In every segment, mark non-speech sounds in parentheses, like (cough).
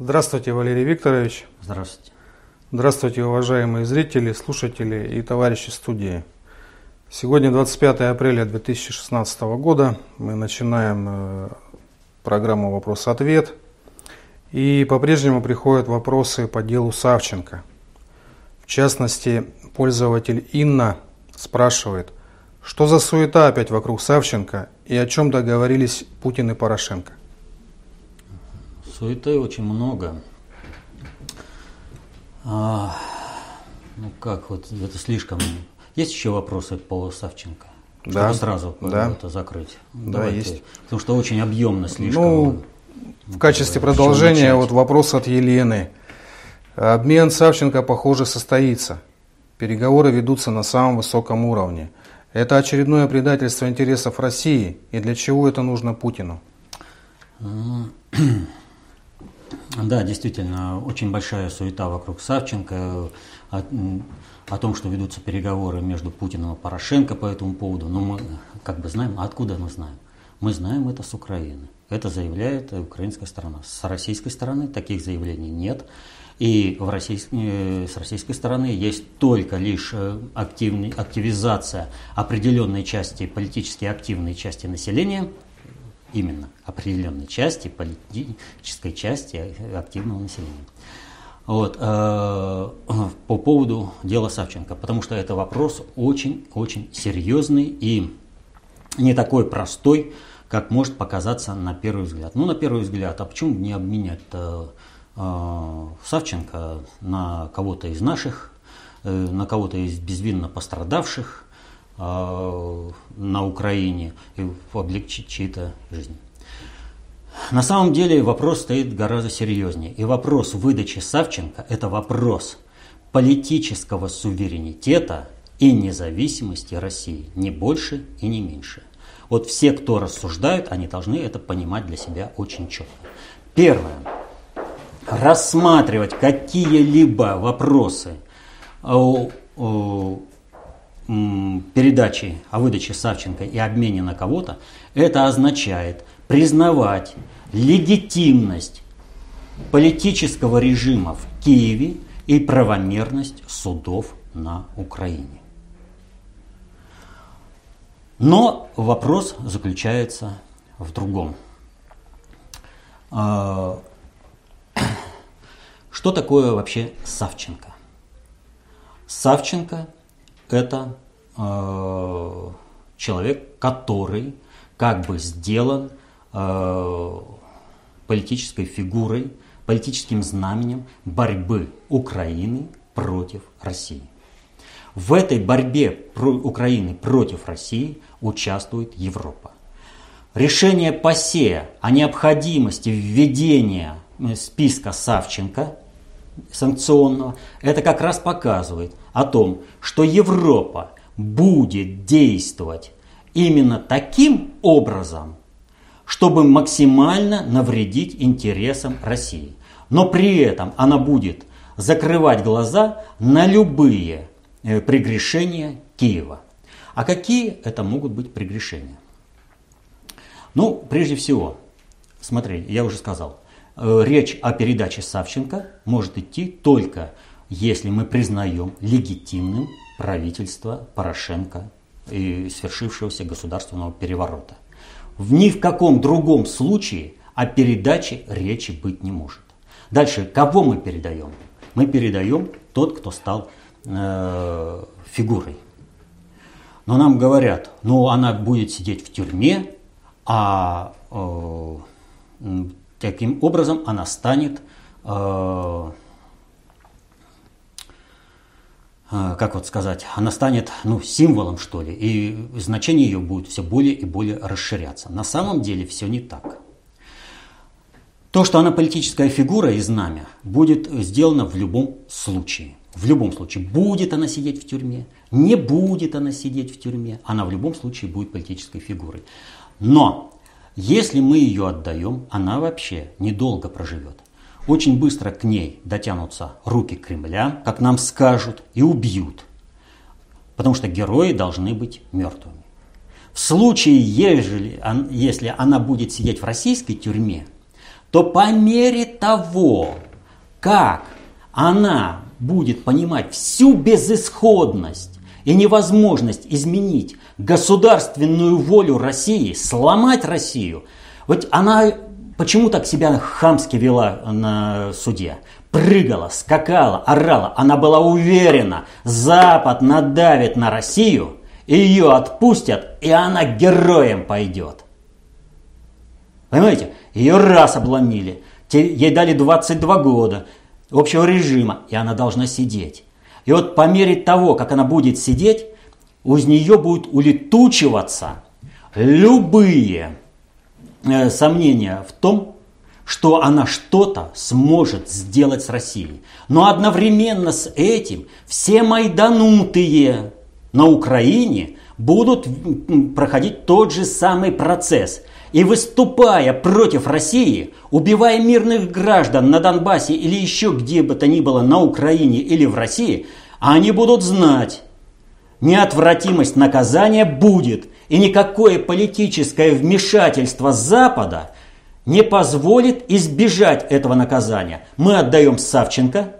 Здравствуйте, Валерий Викторович. Здравствуйте. Здравствуйте, уважаемые зрители, слушатели и товарищи студии. Сегодня 25 апреля 2016 года. Мы начинаем э, программу «Вопрос-ответ». И по-прежнему приходят вопросы по делу Савченко. В частности, пользователь Инна спрашивает, что за суета опять вокруг Савченко и о чем договорились Путин и Порошенко? Суеты очень много. А, ну как, вот это слишком. Есть еще вопросы по Савченко? Чтобы Да. сразу Да. это закрыть. Да, есть. Потому что очень объемно слишком. Ну, В качестве продолжения вот вопрос от Елены. Обмен Савченко, похоже, состоится. Переговоры ведутся на самом высоком уровне. Это очередное предательство интересов России. И для чего это нужно Путину? Да, действительно, очень большая суета вокруг Савченко, о, о том, что ведутся переговоры между Путиным и Порошенко по этому поводу. Но мы как бы знаем, откуда мы знаем? Мы знаем это с Украины. Это заявляет украинская сторона. С российской стороны таких заявлений нет. И в российс- э, с российской стороны есть только лишь э, активный, активизация определенной части, политически активной части населения, именно определенной части, политической части активного населения. Вот, э, по поводу дела Савченко, потому что это вопрос очень-очень серьезный и не такой простой, как может показаться на первый взгляд. Ну, на первый взгляд, а почему не обменять э, э, Савченко на кого-то из наших, э, на кого-то из безвинно пострадавших на Украине и облегчить чьи-то жизнь? На самом деле вопрос стоит гораздо серьезнее. И вопрос выдачи Савченко – это вопрос политического суверенитета и независимости России, не больше и не меньше. Вот все, кто рассуждают, они должны это понимать для себя очень четко. Первое. Рассматривать какие-либо вопросы о, о, передачи, о выдаче Савченко и обмене на кого-то, это означает признавать легитимность политического режима в Киеве и правомерность судов на Украине. Но вопрос заключается в другом. А, (clears throat) Что такое вообще Савченко? Савченко – это э, человек, который как бы сделан э, политической фигурой, политическим знаменем борьбы Украины против России. В этой борьбе про- Украины против России участвует Европа. Решение ПАСЕ о необходимости введения э, списка Савченко санкционного, это как раз показывает о том, что Европа будет действовать именно таким образом, чтобы максимально навредить интересам России. Но при этом она будет закрывать глаза на любые э, прегрешения Киева. А какие это могут быть прегрешения? Ну, прежде всего, смотри, я уже сказал, э, речь о передаче Савченко может идти только если мы признаем легитимным правительство Порошенко и свершившегося государственного переворота. В ни в каком другом случае о передаче речи быть не может. Дальше, кого мы передаем? Мы передаем тот, кто стал э, фигурой. Но нам говорят, ну она будет сидеть в тюрьме, а э, таким образом она станет, э, э, как вот сказать, она станет ну, символом что ли, и значение ее будет все более и более расширяться. На самом деле все не так. То, что она политическая фигура и знамя, будет сделано в любом случае. В любом случае, будет она сидеть в тюрьме, не будет она сидеть в тюрьме, она в любом случае будет политической фигурой. Но если мы ее отдаем, она вообще недолго проживет. Очень быстро к ней дотянутся руки Кремля, как нам скажут, и убьют. Потому что герои должны быть мертвыми. В случае, ежели, если она будет сидеть в российской тюрьме, то по мере того, как она будет понимать всю безысходность и невозможность изменить государственную волю России, сломать Россию, вот она почему так себя хамски вела на суде? Прыгала, скакала, орала. Она была уверена, Запад надавит на Россию, ее отпустят, и она героем пойдет. Понимаете? Ее раз обломили. Ей дали 22 года общего режима, и она должна сидеть. И вот по мере того, как она будет сидеть, из нее будут улетучиваться любые сомнения в том, что она что-то сможет сделать с Россией. Но одновременно с этим все майданутые на Украине будут проходить тот же самый процесс. И выступая против России, убивая мирных граждан на Донбассе или еще где бы то ни было на Украине или в России, они будут знать, неотвратимость наказания будет, и никакое политическое вмешательство Запада не позволит избежать этого наказания. Мы отдаем Савченко,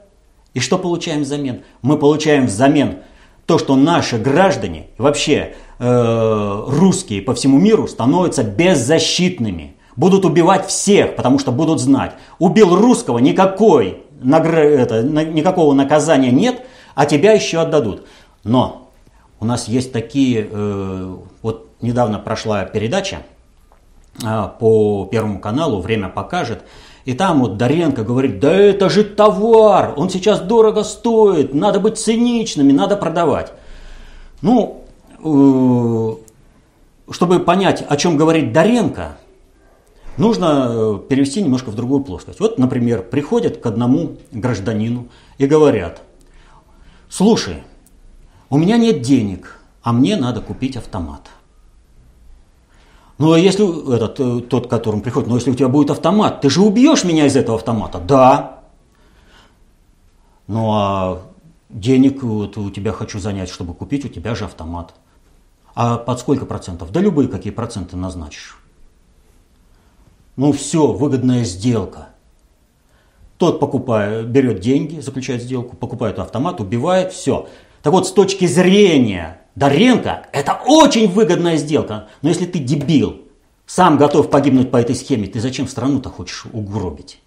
и что получаем взамен? Мы получаем взамен то, что наши граждане, вообще э, русские по всему миру становятся беззащитными. Будут убивать всех, потому что будут знать. Убил русского, никакой, это, никакого наказания нет, а тебя еще отдадут. Но у нас есть такие, э, вот недавно прошла передача э, по Первому каналу, время покажет, и там вот Даренко говорит, да это же товар, он сейчас дорого стоит, надо быть циничными, надо продавать. Ну, э, чтобы понять, о чем говорит Даренко, нужно э, перевести немножко в другую плоскость. Вот, например, приходят к одному гражданину и говорят, слушай, у меня нет денег, а мне надо купить автомат. Ну, а если этот, э, тот, которым приходит, ну, если у тебя будет автомат, ты же убьешь меня из этого автомата? Да. Ну, а денег вот у тебя хочу занять, чтобы купить, у тебя же автомат. А под сколько процентов? Да любые какие проценты назначишь. Ну все, выгодная сделка. Тот покупает, берет деньги, заключает сделку, покупает автомат, убивает, все. Так вот, с точки зрения Даренко, это очень выгодная сделка. Но если ты дебил, сам готов погибнуть по этой схеме, ты зачем страну-то хочешь угробить?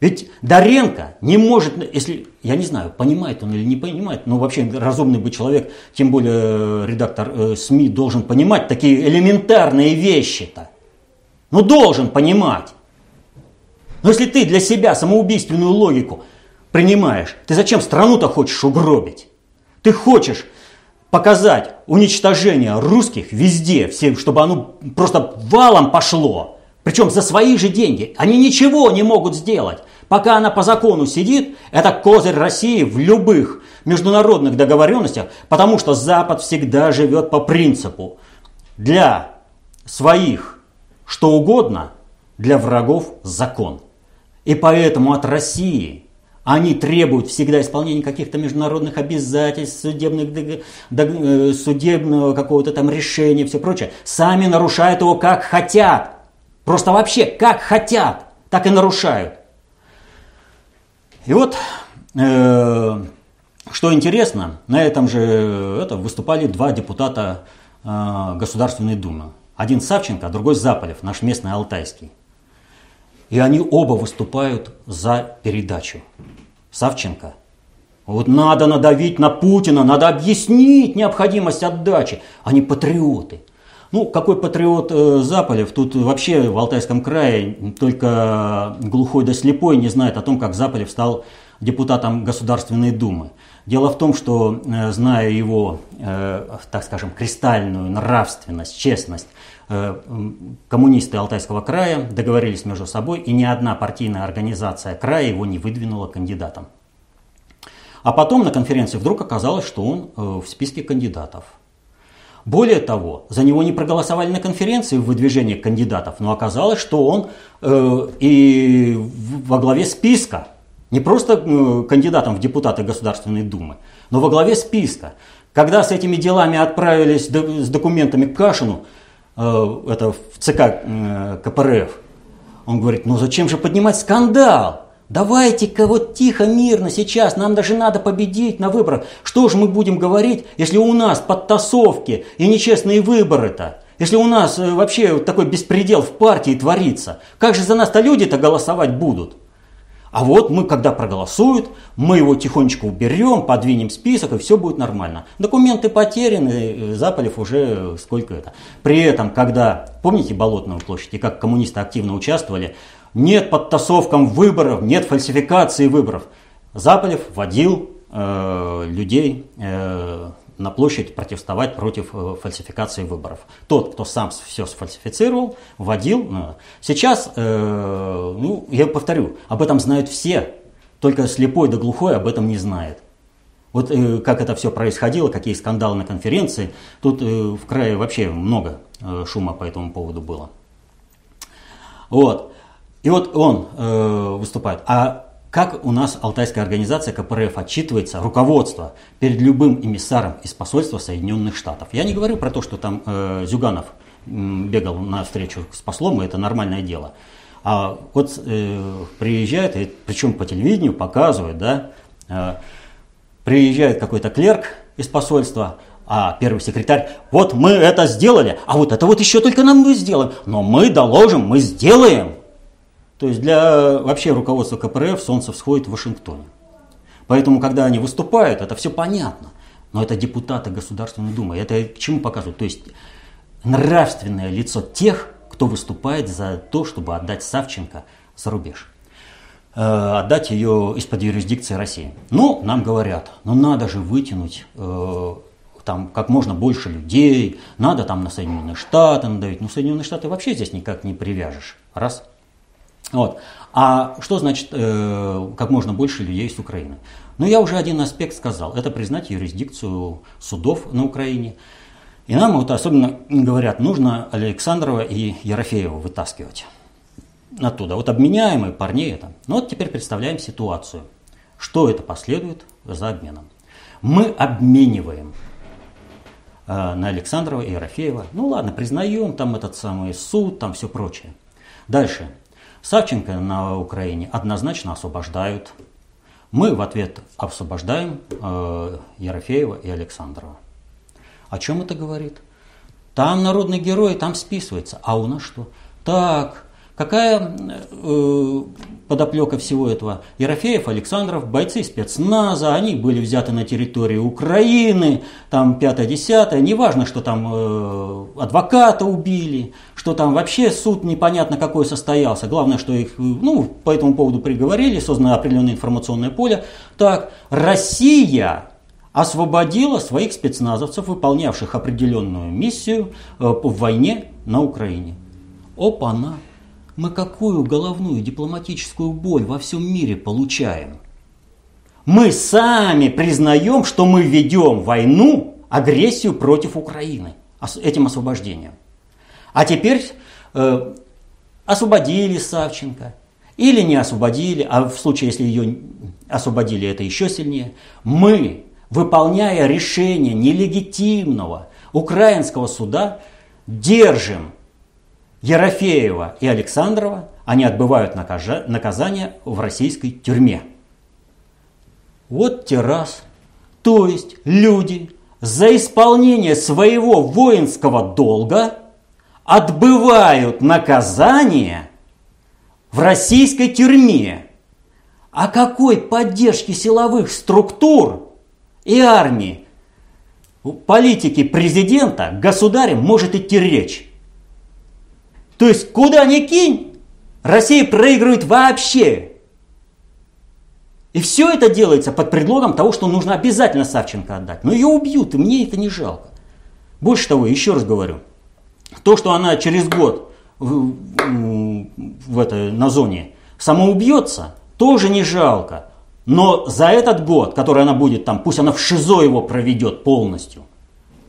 Ведь Даренко не может, если, я не знаю, понимает он или не понимает, но вообще разумный бы человек, тем более редактор э, СМИ, должен понимать такие элементарные вещи-то. Ну, должен понимать. Но если ты для себя самоубийственную логику принимаешь, ты зачем страну-то хочешь угробить? Ты хочешь показать уничтожение русских везде, всем, чтобы оно просто валом пошло. Причем за свои же деньги. Они ничего не могут сделать. Пока она по закону сидит, это козырь России в любых международных договоренностях, потому что Запад всегда живет по принципу для своих что угодно, для врагов закон. И поэтому от России они требуют всегда исполнения каких-то международных обязательств, судебных, э, судебного какого-то там решения, все прочее. Сами нарушают его как хотят. Просто вообще как хотят, так и нарушают. И вот, э, что интересно, на этом же это, выступали два депутата э, Государственной Думы. Один Савченко, а другой Заполев, наш местный алтайский. И они оба выступают за передачу. Савченко. Вот надо надавить на Путина, надо объяснить необходимость отдачи. Они патриоты. Ну, какой патриот э, Заполев? Тут вообще в Алтайском крае только глухой да слепой не знает о том, как Заполев стал депутатом Государственной Думы. Дело в том, что, э, зная его, э, так скажем, кристальную нравственность, честность, э, коммунисты Алтайского края договорились между собой, и ни одна партийная организация края его не выдвинула кандидатом. А потом на конференции вдруг оказалось, что он в списке кандидатов. Более того, за него не проголосовали на конференции в выдвижении кандидатов, но оказалось, что он э, и во главе списка не просто кандидатом в депутаты Государственной Думы, но во главе списка. Когда с этими делами отправились с документами к Кашину, э, это в ЦК э, КПРФ, Он говорит, ну зачем же поднимать скандал? Давайте-ка вот тихо, мирно сейчас, нам даже надо победить на выборах. Что же мы будем говорить, если у нас подтасовки и нечестные выборы-то? Если у нас э, вообще такой беспредел в партии творится, как же за нас-то люди-то голосовать будут? А вот мы, когда проголосуют, мы его тихонечко уберем, подвинем список, и все будет нормально. Документы потеряны, э, Заполев уже сколько это. При этом, когда, помните Болотную площадь, и как коммунисты активно участвовали, нет подтасовкам выборов, нет фальсификации выборов. Заполев водил э, людей э, на площадь протестовать против э, фальсификации выборов. Тот, кто сам все сфальсифицировал, вводил. Ну, сейчас, э, ну, я повторю, об этом знают все, только слепой да глухой об этом не знает. Вот э, как это все происходило, какие скандалы на конференции, тут э, в крае вообще много э, шума по этому поводу было. Вот. И вот он э, выступает. А как у нас алтайская организация КПРФ отчитывается, руководство, перед любым эмиссаром из посольства Соединенных Штатов? Я не говорю про то, что там э, Зюганов бегал на встречу с послом, и это нормальное дело. А вот э, приезжает, и, причем по телевидению показывают, да, э, приезжает какой-то клерк из посольства, а первый секретарь, вот мы это сделали, а вот это вот еще только нам мы сделаем, но мы доложим, мы сделаем. То есть для вообще руководства КПРФ солнце всходит в Вашингтоне. Поэтому, когда они выступают, это все понятно. Но это депутаты Государственной Думы. Это к чему показывают? То есть нравственное лицо тех, кто выступает за то, чтобы отдать Савченко за рубеж. Э, отдать ее из-под юрисдикции России. Ну, нам говорят, ну надо же вытянуть э, там как можно больше людей, надо там на Соединенные Штаты надавить. Ну, Соединенные Штаты вообще здесь никак не привяжешь. Раз – вот. А что значит э, как можно больше людей с Украины? Ну, я уже один аспект сказал. Это признать юрисдикцию судов на Украине. И нам вот особенно говорят, нужно Александрова и Ерофеева вытаскивать оттуда. Вот обменяемые парней это. Ну вот теперь представляем ситуацию. Что это последует за обменом? Мы обмениваем э, на Александрова и Ерофеева. Ну ладно, признаем там этот самый суд, там все прочее. Дальше. Савченко на Украине однозначно освобождают. Мы в ответ освобождаем э, Ерофеева и Александрова. О чем это говорит? Там народный герой, там списывается. А у нас что? Так, Какая э, подоплека всего этого? Ерофеев, Александров, бойцы спецназа, они были взяты на территории Украины, там пятое-десятое, неважно, что там э, адвоката убили, что там вообще суд непонятно какой состоялся. Главное, что их ну, по этому поводу приговорили, создано определенное информационное поле. Так, Россия освободила своих спецназовцев, выполнявших определенную миссию э, в войне на Украине. Опа-на! Мы какую головную дипломатическую боль во всем мире получаем? Мы сами признаем, что мы ведем войну, агрессию против Украины этим освобождением. А теперь э, освободили Савченко или не освободили, а в случае, если ее освободили, это еще сильнее. Мы, выполняя решение нелегитимного украинского суда, держим Ерофеева и Александрова, они отбывают наказание в российской тюрьме. Вот те раз. То есть люди за исполнение своего воинского долга отбывают наказание в российской тюрьме. О какой поддержке силовых структур и армии политики президента, государя может идти речь? То есть куда ни кинь, Россия проигрывает вообще. И все это делается под предлогом того, что нужно обязательно Савченко отдать. Но ее убьют, и мне это не жалко. Больше того, еще раз говорю, то, что она через год в, в этой, на зоне самоубьется, тоже не жалко. Но за этот год, который она будет там, пусть она в ШИЗО его проведет полностью,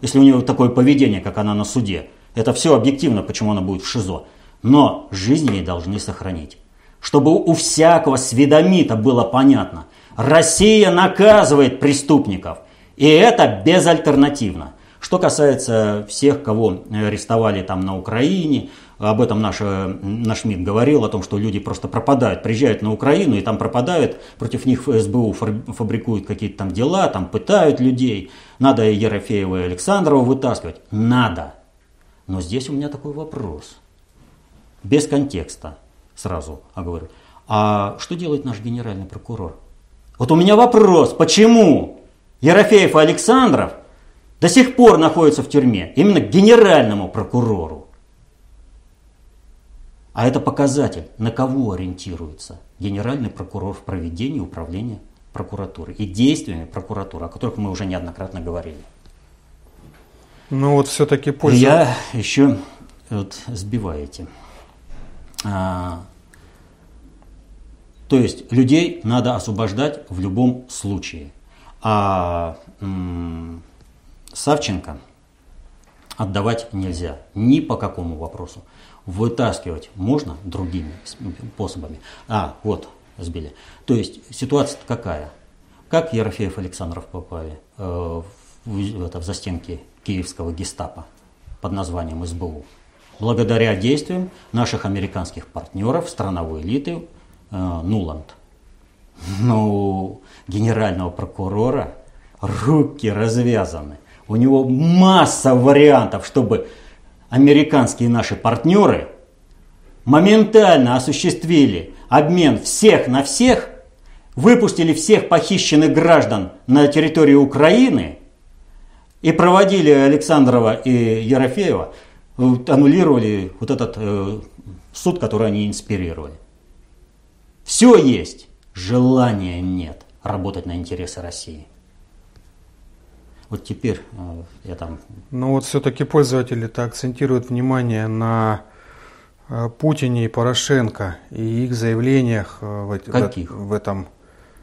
если у нее такое поведение, как она на суде, это все объективно, почему она будет в ШИЗО. Но жизнь ей должны сохранить. Чтобы у всякого сведомита было понятно. Россия наказывает преступников. И это безальтернативно. Что касается всех, кого арестовали там на Украине, об этом наш, наш МИД говорил, о том, что люди просто пропадают, приезжают на Украину и там пропадают, против них СБУ фабрикуют какие-то там дела, там пытают людей. Надо Ерофеева и Александрова вытаскивать. Надо. Но здесь у меня такой вопрос. Без контекста сразу говорю. А что делает наш генеральный прокурор? Вот у меня вопрос, почему Ерофеев и Александров до сих пор находятся в тюрьме? Именно к генеральному прокурору. А это показатель, на кого ориентируется генеральный прокурор в проведении управления прокуратуры и действиями прокуратуры, о которых мы уже неоднократно говорили. Ну вот все-таки польза. Я еще вот сбиваете. А, то есть людей надо освобождать в любом случае. А м- Савченко отдавать нельзя ни по какому вопросу вытаскивать можно другими способами. А, вот, сбили. То есть ситуация какая? Как Ерофеев Александров попали э, в, это, в застенки киевского гестапо под названием СБУ? Благодаря действиям наших американских партнеров, страновой элиты э, Нуланд. Ну, генерального прокурора руки развязаны. У него масса вариантов, чтобы американские наши партнеры моментально осуществили обмен всех на всех, выпустили всех похищенных граждан на территорию Украины и проводили Александрова и Ерофеева, аннулировали вот этот э, суд, который они инспирировали. Все есть, желания нет работать на интересы России. Вот теперь э, я там... Ну вот все-таки пользователи-то акцентируют внимание на э, Путине и Порошенко и их заявлениях э, в, Каких? в, в этом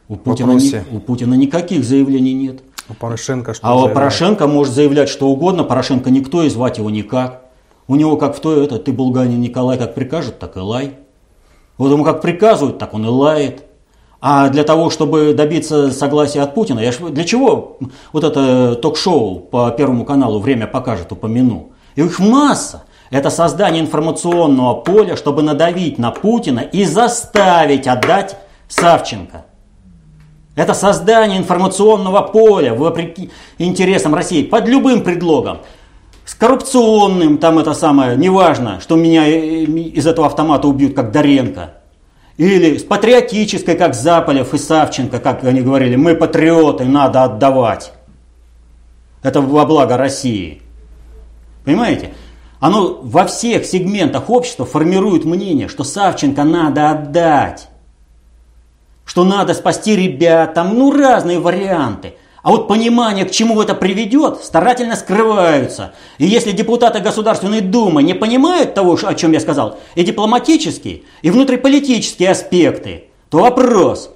у Путина, вопросе. Ни, у Путина никаких заявлений нет. У Порошенко что А у Порошенко может заявлять что угодно, Порошенко никто и звать его никак. У него как в то это, ты Булганин Николай как прикажет, так и лай. Вот ему как приказывают, так он и лает. А для того, чтобы добиться согласия от Путина, я ж, для чего вот это ток-шоу по Первому каналу «Время покажет» упомяну? Их масса. Это создание информационного поля, чтобы надавить на Путина и заставить отдать Савченко. Это создание информационного поля вопреки интересам России под любым предлогом. С коррупционным, там это самое, неважно, что меня из этого автомата убьют, как Доренко. Или с патриотической, как Заполев и Савченко, как они говорили, мы патриоты, надо отдавать. Это во благо России. Понимаете? Оно во всех сегментах общества формирует мнение, что Савченко надо отдать. Что надо спасти ребят, там ну разные варианты. А вот понимание, к чему это приведет, старательно скрываются. И если депутаты Государственной Думы не понимают того, о чем я сказал, и дипломатические, и внутриполитические аспекты, то вопрос,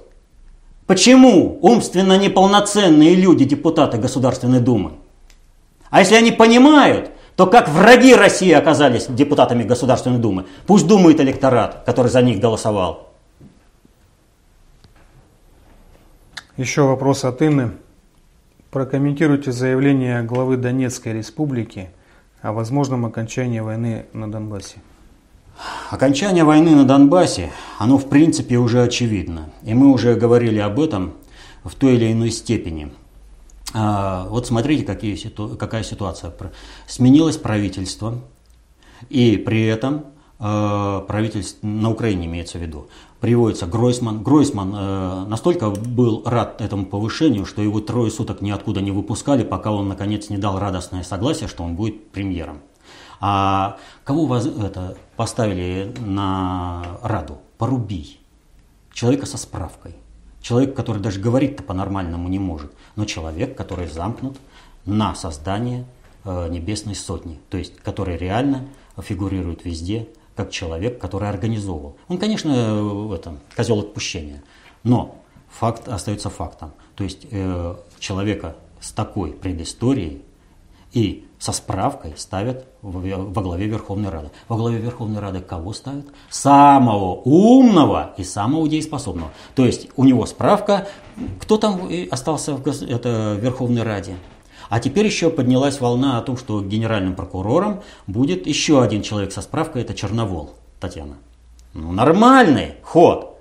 почему умственно неполноценные люди депутаты Государственной Думы? А если они понимают, то как враги России оказались депутатами Государственной Думы? Пусть думает электорат, который за них голосовал. Еще вопрос от Инны. Прокомментируйте заявление главы Донецкой республики о возможном окончании войны на Донбассе. Окончание войны на Донбассе, оно в принципе уже очевидно. И мы уже говорили об этом в той или иной степени. А, вот смотрите, какие, какая ситуация. Сменилось правительство, и при этом а, правительство, на Украине имеется в виду, приводится Гройсман. Гройсман э, настолько был рад этому повышению, что его трое суток ниоткуда не выпускали, пока он наконец не дал радостное согласие, что он будет премьером. А кого вас, это, поставили на Раду? Порубий. Человека со справкой. Человек, который даже говорить-то по-нормальному не может. Но человек, который замкнут на создание э, небесной сотни. То есть, который реально фигурирует везде, как человек, который организовывал. Он, конечно, это, козел отпущения, но факт остается фактом. То есть э, человека с такой предысторией и со справкой ставят во главе Верховной Рады. Во главе Верховной Рады кого ставят? Самого умного и самого дееспособного. То есть у него справка, кто там остался в это, Верховной Раде? А теперь еще поднялась волна о том, что генеральным прокурором будет еще один человек со справкой, это Черновол Татьяна. Ну, нормальный ход.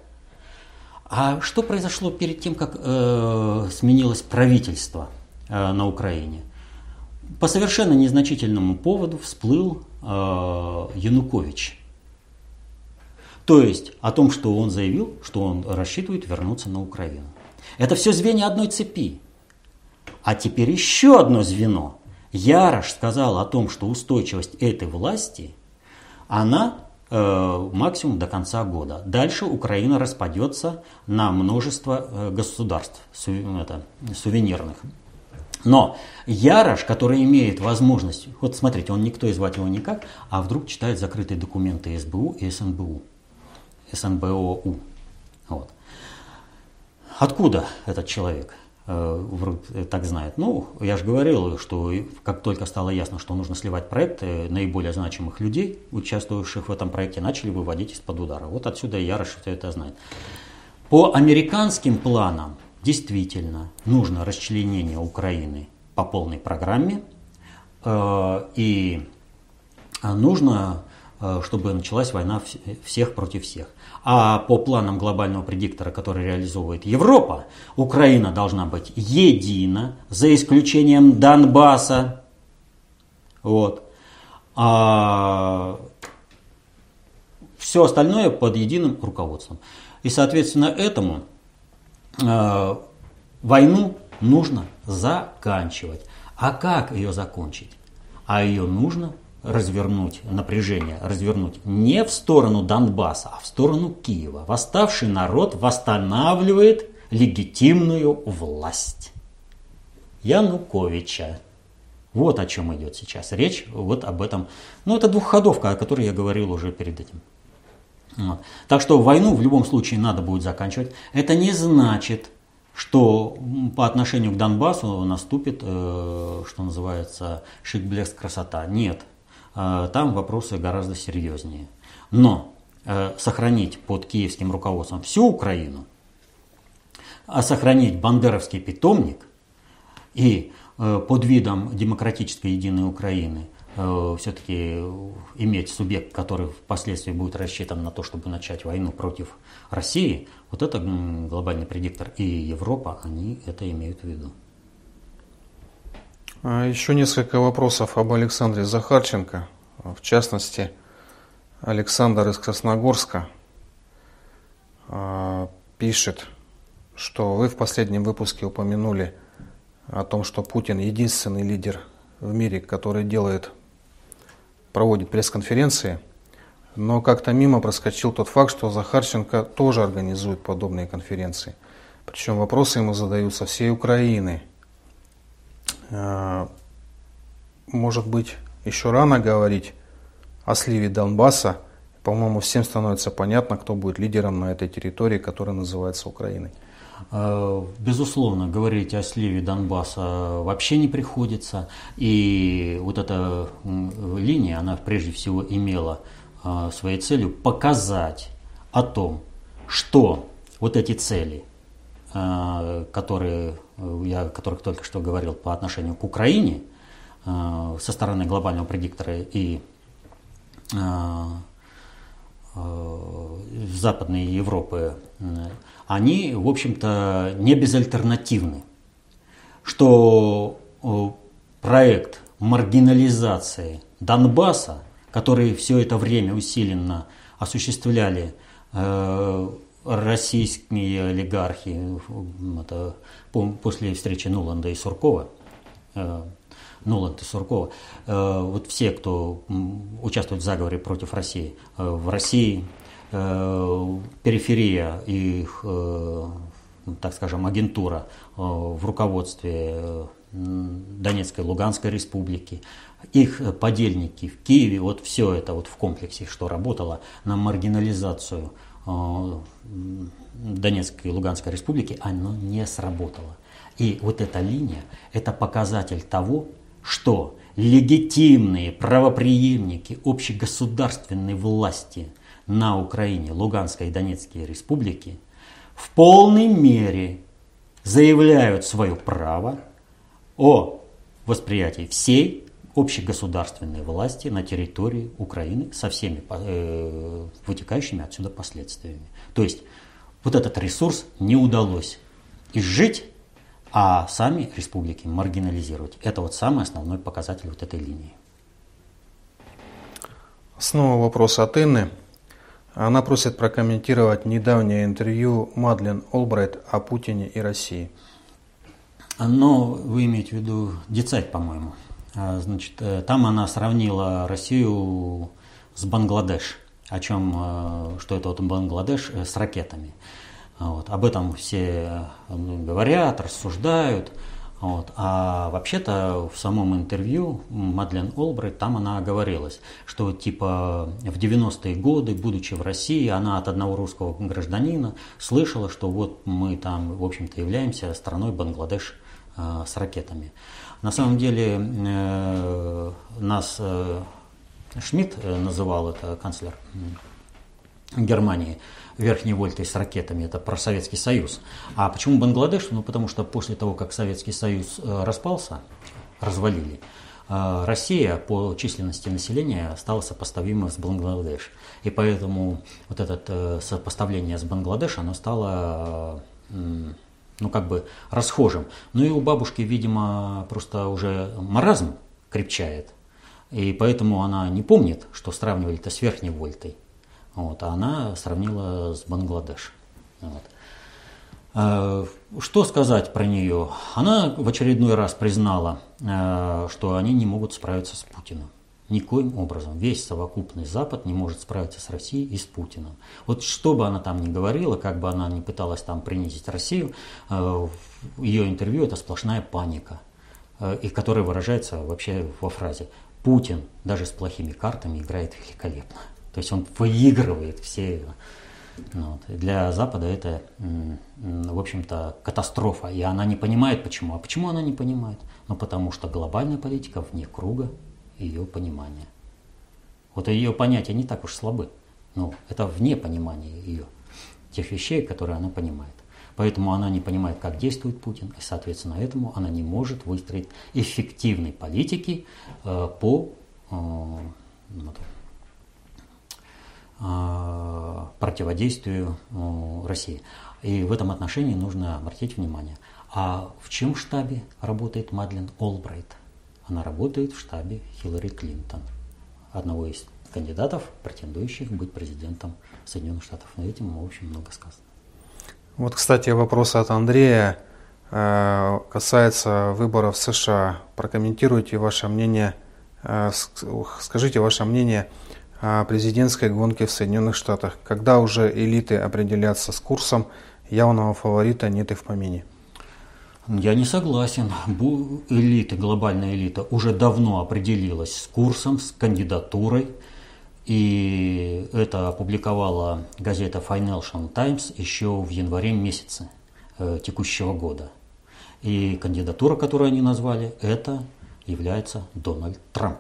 А что произошло перед тем, как э, сменилось правительство э, на Украине? По совершенно незначительному поводу всплыл э, Янукович. То есть о том, что он заявил, что он рассчитывает вернуться на Украину. Это все звенья одной цепи. А теперь еще одно звено. Ярош сказал о том, что устойчивость этой власти, она э, максимум до конца года. Дальше Украина распадется на множество э, государств су, это, сувенирных. Но Ярош, который имеет возможность, вот смотрите, он никто и звать его никак, а вдруг читает закрытые документы СБУ и СНБУ, СНБОУ. Вот. Откуда этот человек? Э, так знает. Ну, я же говорил, что как только стало ясно, что нужно сливать проект, наиболее значимых людей, участвующих в этом проекте, начали выводить из-под удара. Вот отсюда Ярош все это знает. По американским планам действительно нужно расчленение Украины по полной программе, э, и нужно, э, чтобы началась война всех против всех. А по планам глобального предиктора, который реализовывает Европа, Украина должна быть едина, за исключением Донбасса. Вот. А все остальное под единым руководством. И, соответственно, этому э, войну нужно заканчивать. А как ее закончить? А ее нужно развернуть напряжение, развернуть не в сторону Донбасса, а в сторону Киева. Восставший народ восстанавливает легитимную власть Януковича. Вот о чем идет сейчас речь, вот об этом. Ну, это двухходовка, о которой я говорил уже перед этим. Вот. Так что войну в любом случае надо будет заканчивать. Это не значит, что по отношению к Донбассу наступит, э, что называется, шик-блеск красота. Нет, там вопросы гораздо серьезнее. Но э, сохранить под киевским руководством всю Украину, а сохранить бандеровский питомник и э, под видом демократической единой Украины все-таки иметь субъект, который впоследствии будет рассчитан на то, чтобы начать войну против России, вот это глобальный предиктор и Европа, они это имеют в виду. А еще несколько вопросов об Александре Захарченко. В частности, Александр из Красногорска а, пишет, что вы в последнем выпуске упомянули о том, что Путин единственный лидер в мире, который делает, проводит пресс-конференции, но как-то мимо проскочил тот факт, что Захарченко тоже организует подобные конференции. Причем вопросы ему задают со всей Украины – может быть, еще рано говорить о сливе Донбасса. По-моему, всем становится понятно, кто будет лидером на этой территории, которая называется Украиной. Э, безусловно, говорить о сливе Донбасса вообще не приходится. И вот эта линия, она прежде всего имела э, своей целью показать о том, что вот эти цели, которые Э, я о которых только что говорил по отношению к Украине, э, со стороны глобального предиктора и э, Западной Европы, они, в общем-то, не безальтернативны. Что проект маргинализации Донбасса, который все это время усиленно осуществляли российские олигархи, это после встречи Нуланда и Суркова, э, Нуланд и Суркова, э, вот все, кто участвует в заговоре против России, э, в России периферия их, так скажем, агентура в руководстве Донецкой и Луганской республики, их подельники в Киеве, вот все это вот в комплексе, что работало на маргинализацию Донецкой и Луганской республики, оно не сработало. И вот эта линия – это показатель того, что легитимные правоприемники общегосударственной власти на Украине, Луганской и Донецкой республики в полной мере заявляют свое право о восприятии всей общегосударственной власти на территории Украины со всеми э, вытекающими отсюда последствиями. То есть вот этот ресурс не удалось изжить, а сами республики маргинализировать. Это вот самый основной показатель вот этой линии. Снова вопрос от Инны. Она просит прокомментировать недавнее интервью Мадлен Олбрайт о Путине и России. Но вы имеете в виду Децайт, по-моему. А, значит, э, там она сравнила Россию с Бангладеш, о чем, э, что это вот Бангладеш э, с ракетами. Вот. Об этом все говорят, рассуждают. Вот. А вообще-то в самом интервью Мадлен Олбрайт, там она оговорилась, что типа в 90-е годы, будучи в России, она от одного русского гражданина слышала, что вот мы там, в общем-то, являемся страной Бангладеш с ракетами. На самом деле э, нас э, Шмидт э, называл, это канцлер Германии, верхней вольтой с ракетами, это про Советский Союз. А почему Бангладеш? Ну, потому что после того, как Советский Союз э, распался, развалили, Россия по численности населения стала сопоставима с Бангладеш. И поэтому вот это сопоставление с Бангладеш, оно стало ну, как бы расхожим. Ну и у бабушки, видимо, просто уже маразм крепчает. И поэтому она не помнит, что сравнивали-то с верхней вольтой. Вот, а она сравнила с Бангладеш. Вот. А, что сказать про нее? Она в очередной раз признала, а, что они не могут справиться с Путиным. Никоим образом. Весь совокупный Запад не может справиться с Россией и с Путиным. Вот что бы она там ни говорила, как бы она ни пыталась там принизить Россию, в ее интервью это сплошная паника, и которая выражается вообще во фразе «Путин даже с плохими картами играет великолепно». То есть он выигрывает все. Ну, вот. Для Запада это, в общем-то, катастрофа. И она не понимает, почему. А почему она не понимает? Ну, потому что глобальная политика вне круга ее понимания. Вот ее понятия не так уж слабы. Ну, это вне понимания ее, тех вещей, которые она понимает. Поэтому она не понимает, как действует Путин, и, соответственно, этому она не может выстроить эффективной политики э, по э, вот, а, противодействию России. И в этом отношении нужно обратить внимание. А в чем штабе работает Мадлен Олбрайт? Она работает в штабе Хиллари Клинтон, одного из кандидатов, претендующих быть президентом Соединенных Штатов. На этим, общем, много сказано. Вот, кстати, вопрос от Андрея э, касается выборов в США. Прокомментируйте ваше мнение, э, скажите ваше мнение о президентской гонке в Соединенных Штатах, когда уже элиты определятся с курсом, явного фаворита нет и в помине. Я не согласен. Элита, глобальная элита уже давно определилась с курсом, с кандидатурой. И это опубликовала газета Financial Times еще в январе месяце э, текущего года. И кандидатура, которую они назвали, это является Дональд Трамп.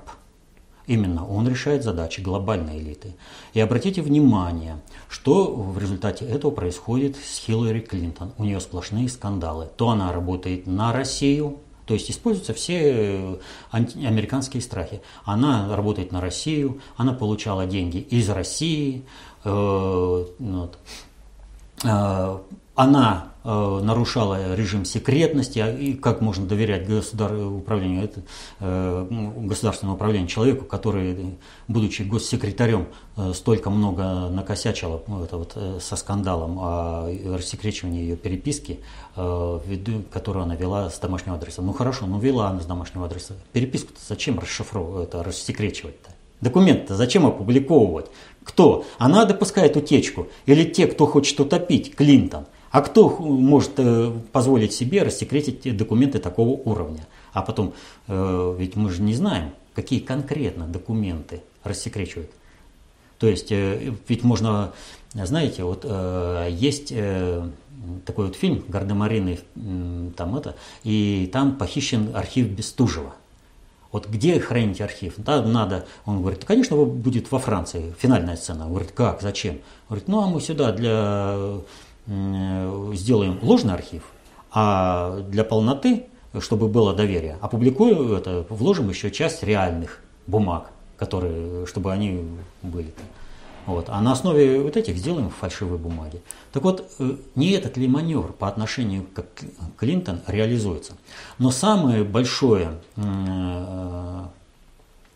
Именно он решает задачи глобальной элиты. И обратите внимание, что в результате этого происходит с Хиллари Клинтон. У нее сплошные скандалы. То она работает на Россию, то есть используются все э, американские страхи. Она работает на Россию, она получала деньги из России, э, вот. э, она нарушала режим секретности, а, и как можно доверять государ... управлению, это, э, ну, государственному управлению человеку, который, будучи госсекретарем, э, столько много накосячила ну, это вот, э, со скандалом о рассекречивании ее переписки, э, ввиду, которую она вела с домашнего адреса. Ну хорошо, ну вела она с домашнего адреса. Переписку-то зачем расшифровывать, это рассекречивать-то? Документ-то зачем опубликовывать? Кто? Она допускает утечку? Или те, кто хочет утопить Клинтон? А кто может э, позволить себе рассекретить документы такого уровня? А потом, э, ведь мы же не знаем, какие конкретно документы рассекречивают. То есть, э, ведь можно, знаете, вот есть такой вот фильм «Гардемарины», там это, и там похищен архив Бестужева. Вот где хранить архив? Да, надо. Он говорит, конечно, будет во Франции, финальная сцена. Он говорит, как, зачем? Он говорит, ну а мы сюда для сделаем ложный архив, а для полноты чтобы было доверие. Опубликую это, вложим еще часть реальных бумаг, которые, чтобы они были. Вот. А на основе вот этих сделаем фальшивые бумаги. Так вот, э, не этот ли маневр по отношению к Клинтон реализуется. Но самое большое, э,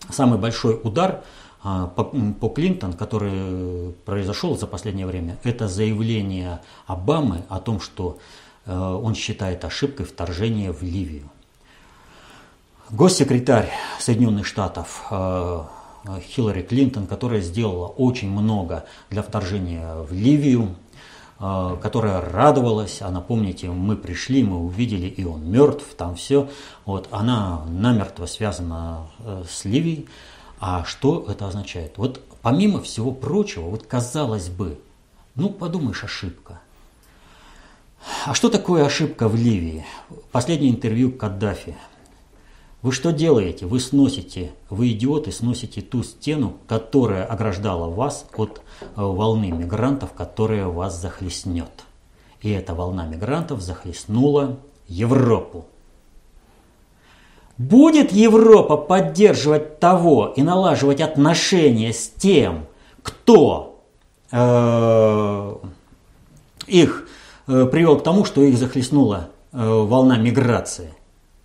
самый большой удар по, по Клинтон, который произошел за последнее время, это заявление Обамы о том, что он считает ошибкой вторжение в Ливию. Госсекретарь Соединенных Штатов Э, Хиллари Клинтон, которая сделала очень много для вторжения в Ливию, э, которая радовалась, она, помните, мы пришли, мы увидели, и он мертв, там все. Вот, она намертво связана э, с Ливией. А что это означает? Вот помимо всего прочего, вот казалось бы, ну подумаешь, ошибка. А что такое ошибка в Ливии? Последнее интервью Каддафи вы что делаете? Вы сносите, вы идиоты, сносите ту стену, которая ограждала вас от э, волны мигрантов, которая вас захлестнет. И эта волна мигрантов захлестнула Европу. Будет Европа поддерживать того и налаживать отношения с тем, кто э, их э, привел к тому, что их захлестнула э, волна миграции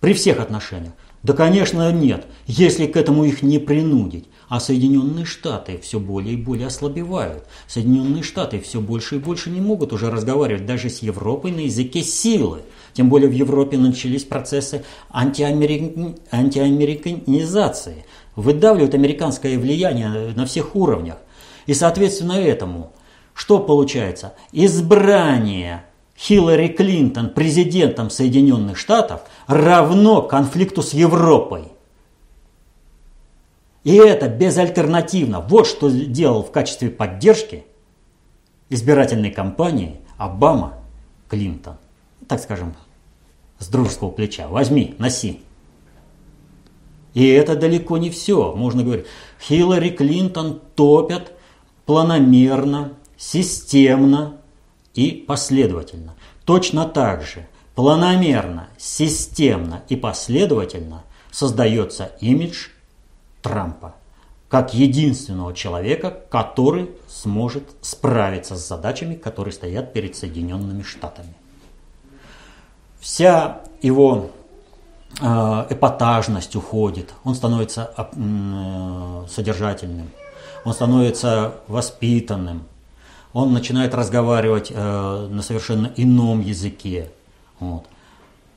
при всех отношениях? Да, конечно, нет, если к этому их не принудить. А Соединенные Штаты все более и более ослабевают. Соединенные Штаты все больше и больше не могут уже разговаривать даже с Европой на языке силы. Тем более в Европе начались процессы антиамерик... антиамериканизации. Выдавливают американское влияние на всех уровнях. И соответственно этому, что получается? Избрание Хиллари Клинтон президентом Соединенных Штатов равно конфликту с Европой. И это безальтернативно. Вот что делал в качестве поддержки избирательной кампании Обама Клинтон. Так скажем, с дружеского плеча. Возьми, носи. И это далеко не все. Можно говорить, Хиллари Клинтон топят планомерно, системно, и последовательно. Точно так же планомерно, системно и последовательно создается имидж Трампа как единственного человека, который сможет справиться с задачами, которые стоят перед Соединенными Штатами. Вся его э, эпатажность уходит, он становится э, содержательным, он становится воспитанным, он начинает разговаривать э, на совершенно ином языке. Вот.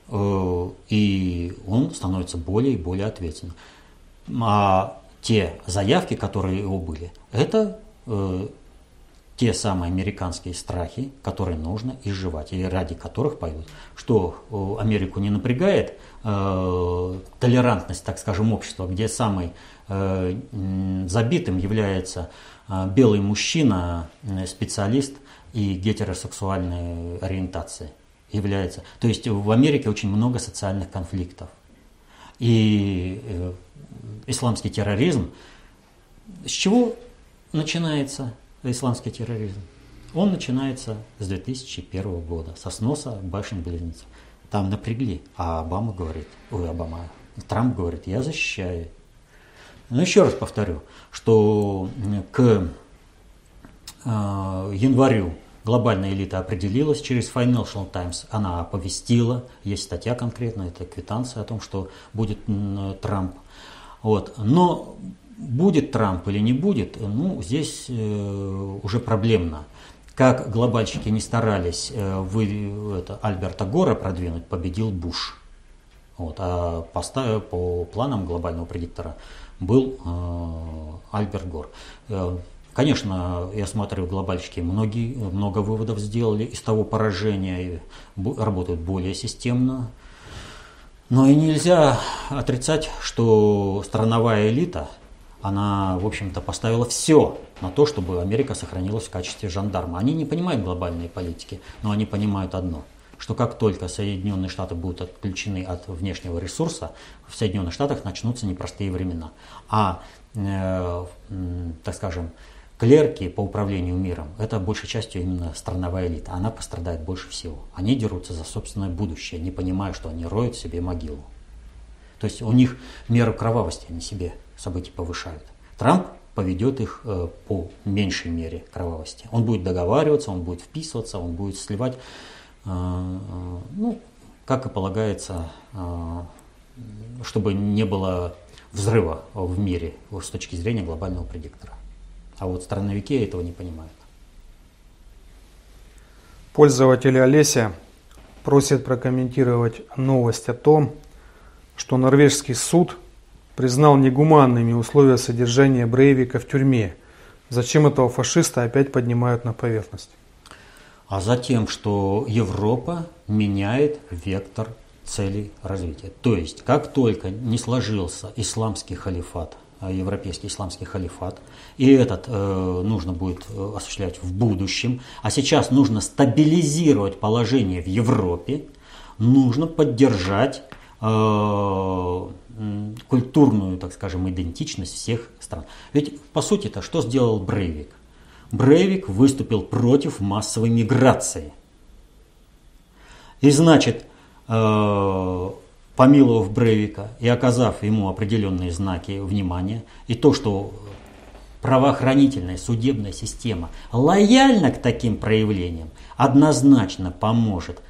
Э, и он становится более и более ответственным. А те заявки, которые его были, это те самые американские страхи, которые нужно изживать, и ради которых поют. Что э, Америку не напрягает э, толерантность, так скажем, общества, где самый э, забитым является а, белый мужчина, э, специалист и гетеросексуальной ориентации является. То есть в Америке очень много социальных конфликтов. И э, исламский терроризм, с чего начинается исламский терроризм? Он начинается с 2001 года, со сноса башен близнецов. Там напрягли, а Обама говорит, ой, Обама, Трамп говорит, я защищаю но еще раз повторю, что к э, январю глобальная элита определилась через Financial Times. Она оповестила, есть статья конкретная, это квитанция о том, что будет Трамп. Вот. Но будет Трамп или не будет, ну, здесь э, уже проблемно. Как глобальщики не старались э, вы, это, Альберта Гора продвинуть, победил Буш. Вот, а по, по планам глобального предиктора был э, Альберт Гор. Э, конечно, я смотрю, глобальщики многие, много выводов сделали из того поражения, работают более системно. Но и нельзя отрицать, что страновая элита, она, в общем-то, поставила все на то, чтобы Америка сохранилась в качестве жандарма. Они не понимают глобальной политики, но они понимают одно – что как только Соединенные Штаты будут отключены от внешнего ресурса, в Соединенных Штатах начнутся непростые времена. А, э, так скажем, клерки по управлению миром, это большей частью именно страновая элита. Она пострадает больше всего. Они дерутся за собственное будущее, не понимая, что они роют себе могилу. То есть у них меру кровавости они себе события повышают. Трамп поведет их э, по меньшей мере кровавости. Он будет договариваться, он будет вписываться, он будет сливать, э, э, ну, как и полагается, э, чтобы не было взрыва в мире с точки зрения глобального предиктора. А вот страновики этого не понимают. Пользователь Олеся просит прокомментировать новость о том, что норвежский суд признал негуманными условия содержания Брейвика в тюрьме. Зачем этого фашиста опять поднимают на поверхность? А затем, что Европа меняет вектор целей развития. То есть, как только не сложился исламский халифат, а, европейский исламский халифат, и этот э, нужно будет э, осуществлять в будущем, а сейчас нужно стабилизировать положение в Европе, нужно поддержать э, культурную, так скажем, идентичность всех стран. Ведь, по сути это что сделал Брейвик? Брейвик выступил против массовой миграции. И значит, э, помиловав Брейвика и оказав ему определенные знаки внимания, и то, что правоохранительная судебная система лояльна к таким проявлениям, однозначно поможет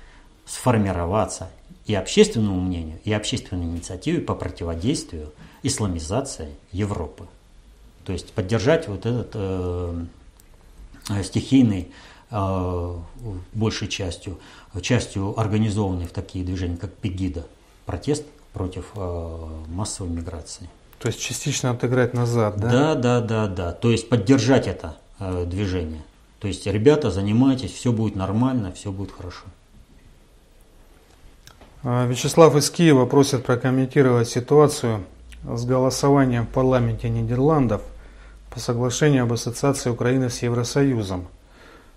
сформироваться и общественному мнению, и общественной инициативе по противодействию исламизации Европы. То есть поддержать вот этот э, стихийный, э, большей частью, частью организованный в такие движения, как Пегида, протест против э, массовой миграции. То есть частично отыграть назад, да? Да, да, да, да. То есть поддержать это э, движение. То есть, ребята, занимайтесь, все будет нормально, все будет хорошо. А, Вячеслав из Киева просит прокомментировать ситуацию с голосованием в парламенте Нидерландов по соглашению об ассоциации Украины с Евросоюзом.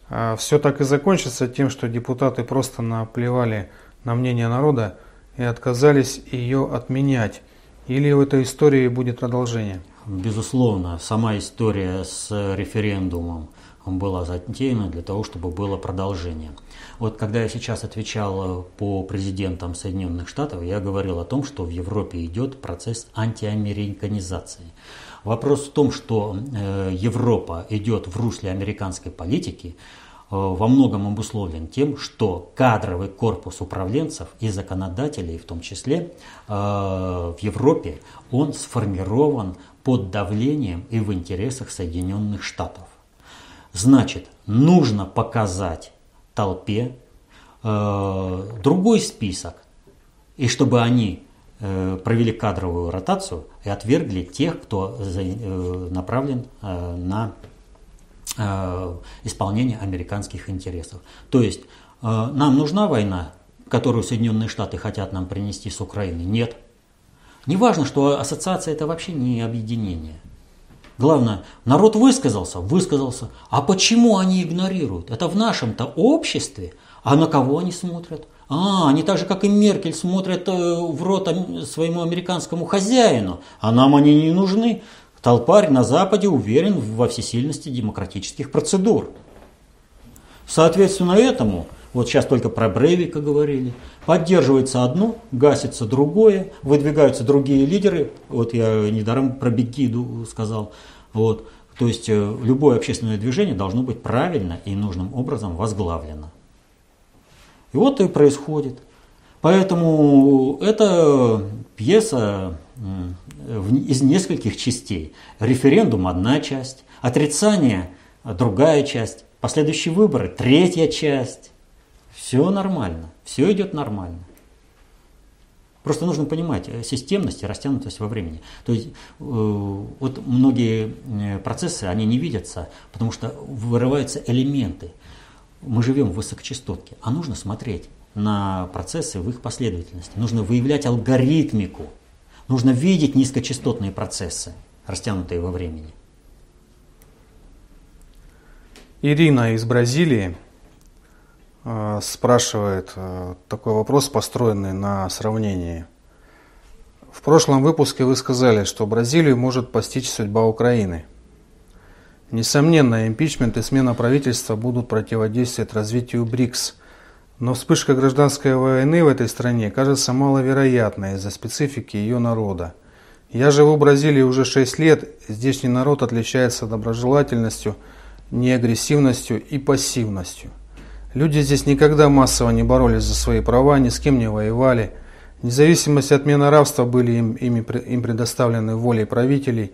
А, Все так и закончится тем, что депутаты просто наплевали на мнение народа и отказались ее отменять. Или в этой истории будет продолжение? Безусловно, сама история с референдумом была затеяна для того, чтобы было продолжение. Вот когда я сейчас отвечал э, по президентам Соединенных Штатов, я говорил о том, что в Европе идет процесс антиамериканизации. Вопрос в том, что э, Европа идет в русле американской политики, э, во многом обусловлен тем, что кадровый корпус управленцев и законодателей, в том числе в Европе, он сформирован под давлением и в интересах Соединенных Штатов. Значит, нужно показать толпе э, другой список, и чтобы они э, провели кадровую ротацию и отвергли тех, кто за, э, направлен э, на э, исполнение американских интересов. То есть э, нам нужна война, которую Соединенные Штаты хотят нам принести с Украины? Нет. Не важно, что ассоциация это вообще не объединение. Главное, народ высказался, высказался. А почему они игнорируют? Это в нашем-то обществе. А на кого они смотрят? А, они так же, как и Меркель, смотрят э, в рот своему американскому хозяину. А нам они не нужны. Толпарь на Западе уверен во всесильности демократических процедур. Соответственно этому, вот сейчас только про Брейвика говорили, поддерживается одно, гасится другое, выдвигаются другие лидеры. Вот я недаром про Бегиду сказал. Вот. То есть э, любое общественное движение должно быть правильно и нужным образом возглавлено. И вот и происходит. Поэтому это пьеса из нескольких частей. Референдум – одна часть, отрицание – другая часть, последующие выборы – третья часть. Все нормально, все идет нормально. Просто нужно понимать э, системность и растянутость во времени. То есть э, вот многие э, процессы, они не видятся, потому что вырываются элементы. Мы живем в высокочастотке, а нужно смотреть на процессы в их последовательности. Нужно выявлять алгоритмику. Нужно видеть низкочастотные процессы, растянутые во времени. Ирина из Бразилии спрашивает э, такой вопрос, построенный на сравнении. В прошлом выпуске вы сказали, что Бразилию может постичь судьба Украины. Несомненно, импичмент и смена правительства будут противодействовать развитию БРИКС. Но вспышка гражданской войны в этой стране кажется маловероятной из-за специфики ее народа. Я живу в Бразилии уже 6 лет, здешний народ отличается доброжелательностью, неагрессивностью и пассивностью. Люди здесь никогда массово не боролись за свои права, ни с кем не воевали. Независимость от мена рабства были им, ими, им предоставлены волей правителей.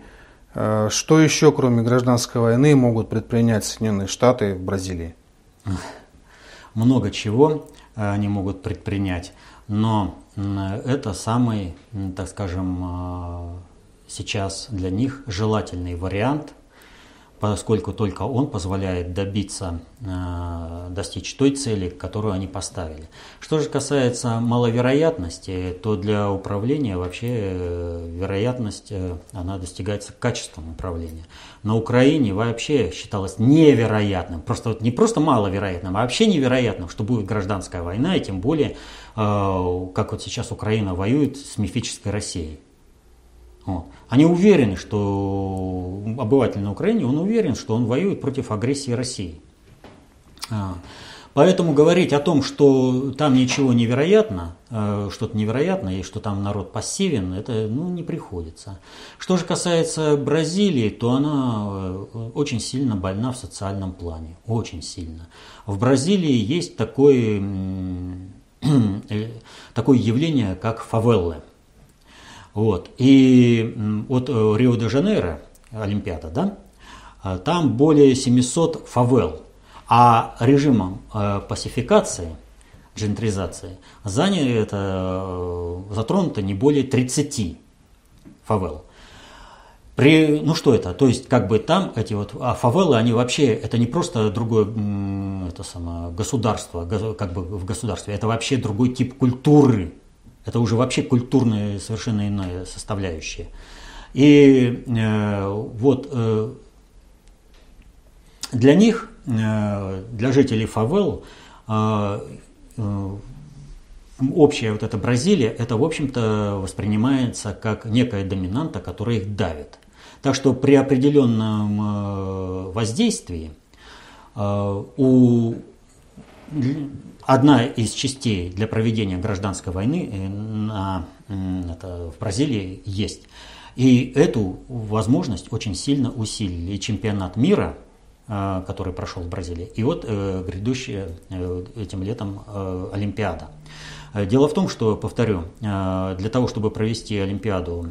Э, что еще, кроме гражданской войны, могут предпринять Соединенные Штаты в Бразилии? Много чего э, они могут предпринять, но это самый, так скажем, э, сейчас для них желательный вариант – поскольку только он позволяет добиться, э, достичь той цели, которую они поставили. Что же касается маловероятности, то для управления вообще э, вероятность, э, она достигается качеством управления. На Украине вообще считалось невероятным, просто не просто маловероятным, а вообще невероятным, что будет гражданская война, и тем более, как вот сейчас Украина воюет с мифической Россией. Вот. Они уверены, что обыватель на Украине, он уверен, что он воюет против агрессии России. А. Поэтому говорить о том, что там ничего невероятно, э, что-то невероятное и что там народ пассивен, это ну, не приходится. Что же касается Бразилии, то она э, очень сильно больна в социальном плане, очень сильно. В Бразилии есть такое, (clears throat) э, такое явление, как фавеллы. Вот. И вот э, Рио-де-Жанейро, Олимпиада, да, а там более 700 фавел, а режимом э, пасификации, джентризации, занято, э, затронуто не более 30 фавел. При, ну что это? То есть как бы там эти вот а фавелы, они вообще, это не просто другое это самое, государство, как бы в государстве, это вообще другой тип культуры, это уже вообще культурная совершенно иная составляющая. И э, вот э, для них, э, для жителей фавел, э, э, общая вот эта Бразилия, это, в общем-то, воспринимается как некая доминанта, которая их давит. Так что при определенном э, воздействии э, у одна из частей для проведения гражданской войны э, на, это, в Бразилии есть. И эту возможность очень сильно усилили. И чемпионат мира, э, который прошел в Бразилии, и вот э, грядущая этим летом Олимпиада. Дело в том, что, повторю, для того, чтобы провести Олимпиаду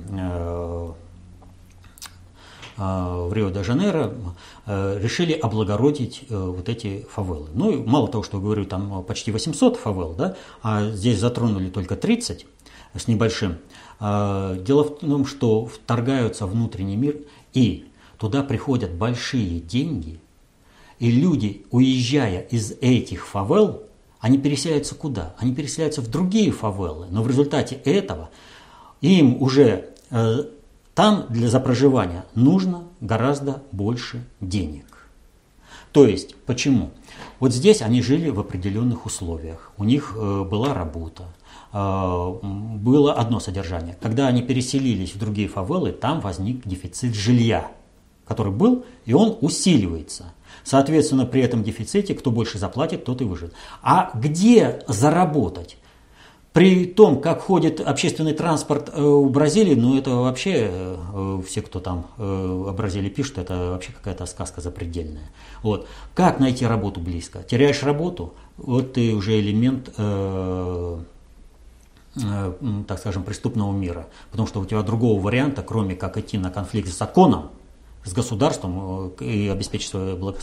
в Рио-де-Жанейро э, решили облагородить э, вот эти фавелы. Ну, и мало того, что говорю, там почти 800 фавел, да, а здесь затронули только 30 с небольшим. А, дело в том, что вторгаются внутренний мир, и туда приходят большие деньги, и люди, уезжая из этих фавел, они переселяются куда? Они переселяются в другие фавелы, но в результате этого им уже э, там для за проживания нужно гораздо больше денег. То есть, почему? Вот здесь они жили в определенных условиях. У них э, была работа, э, было одно содержание. Когда они переселились в другие фавелы, там возник дефицит жилья, который был, и он усиливается. Соответственно, при этом дефиците, кто больше заплатит, тот и выживет. А где заработать? При том, как ходит общественный транспорт э, в Бразилии, ну это вообще, э, все, кто там э, о Бразилии пишет, это вообще какая-то сказка запредельная. Вот. Как найти работу близко? Теряешь работу, вот ты уже элемент, э, так скажем, преступного мира. Потому что у тебя другого варианта, кроме как идти на конфликт с законом, с государством и обеспечить свою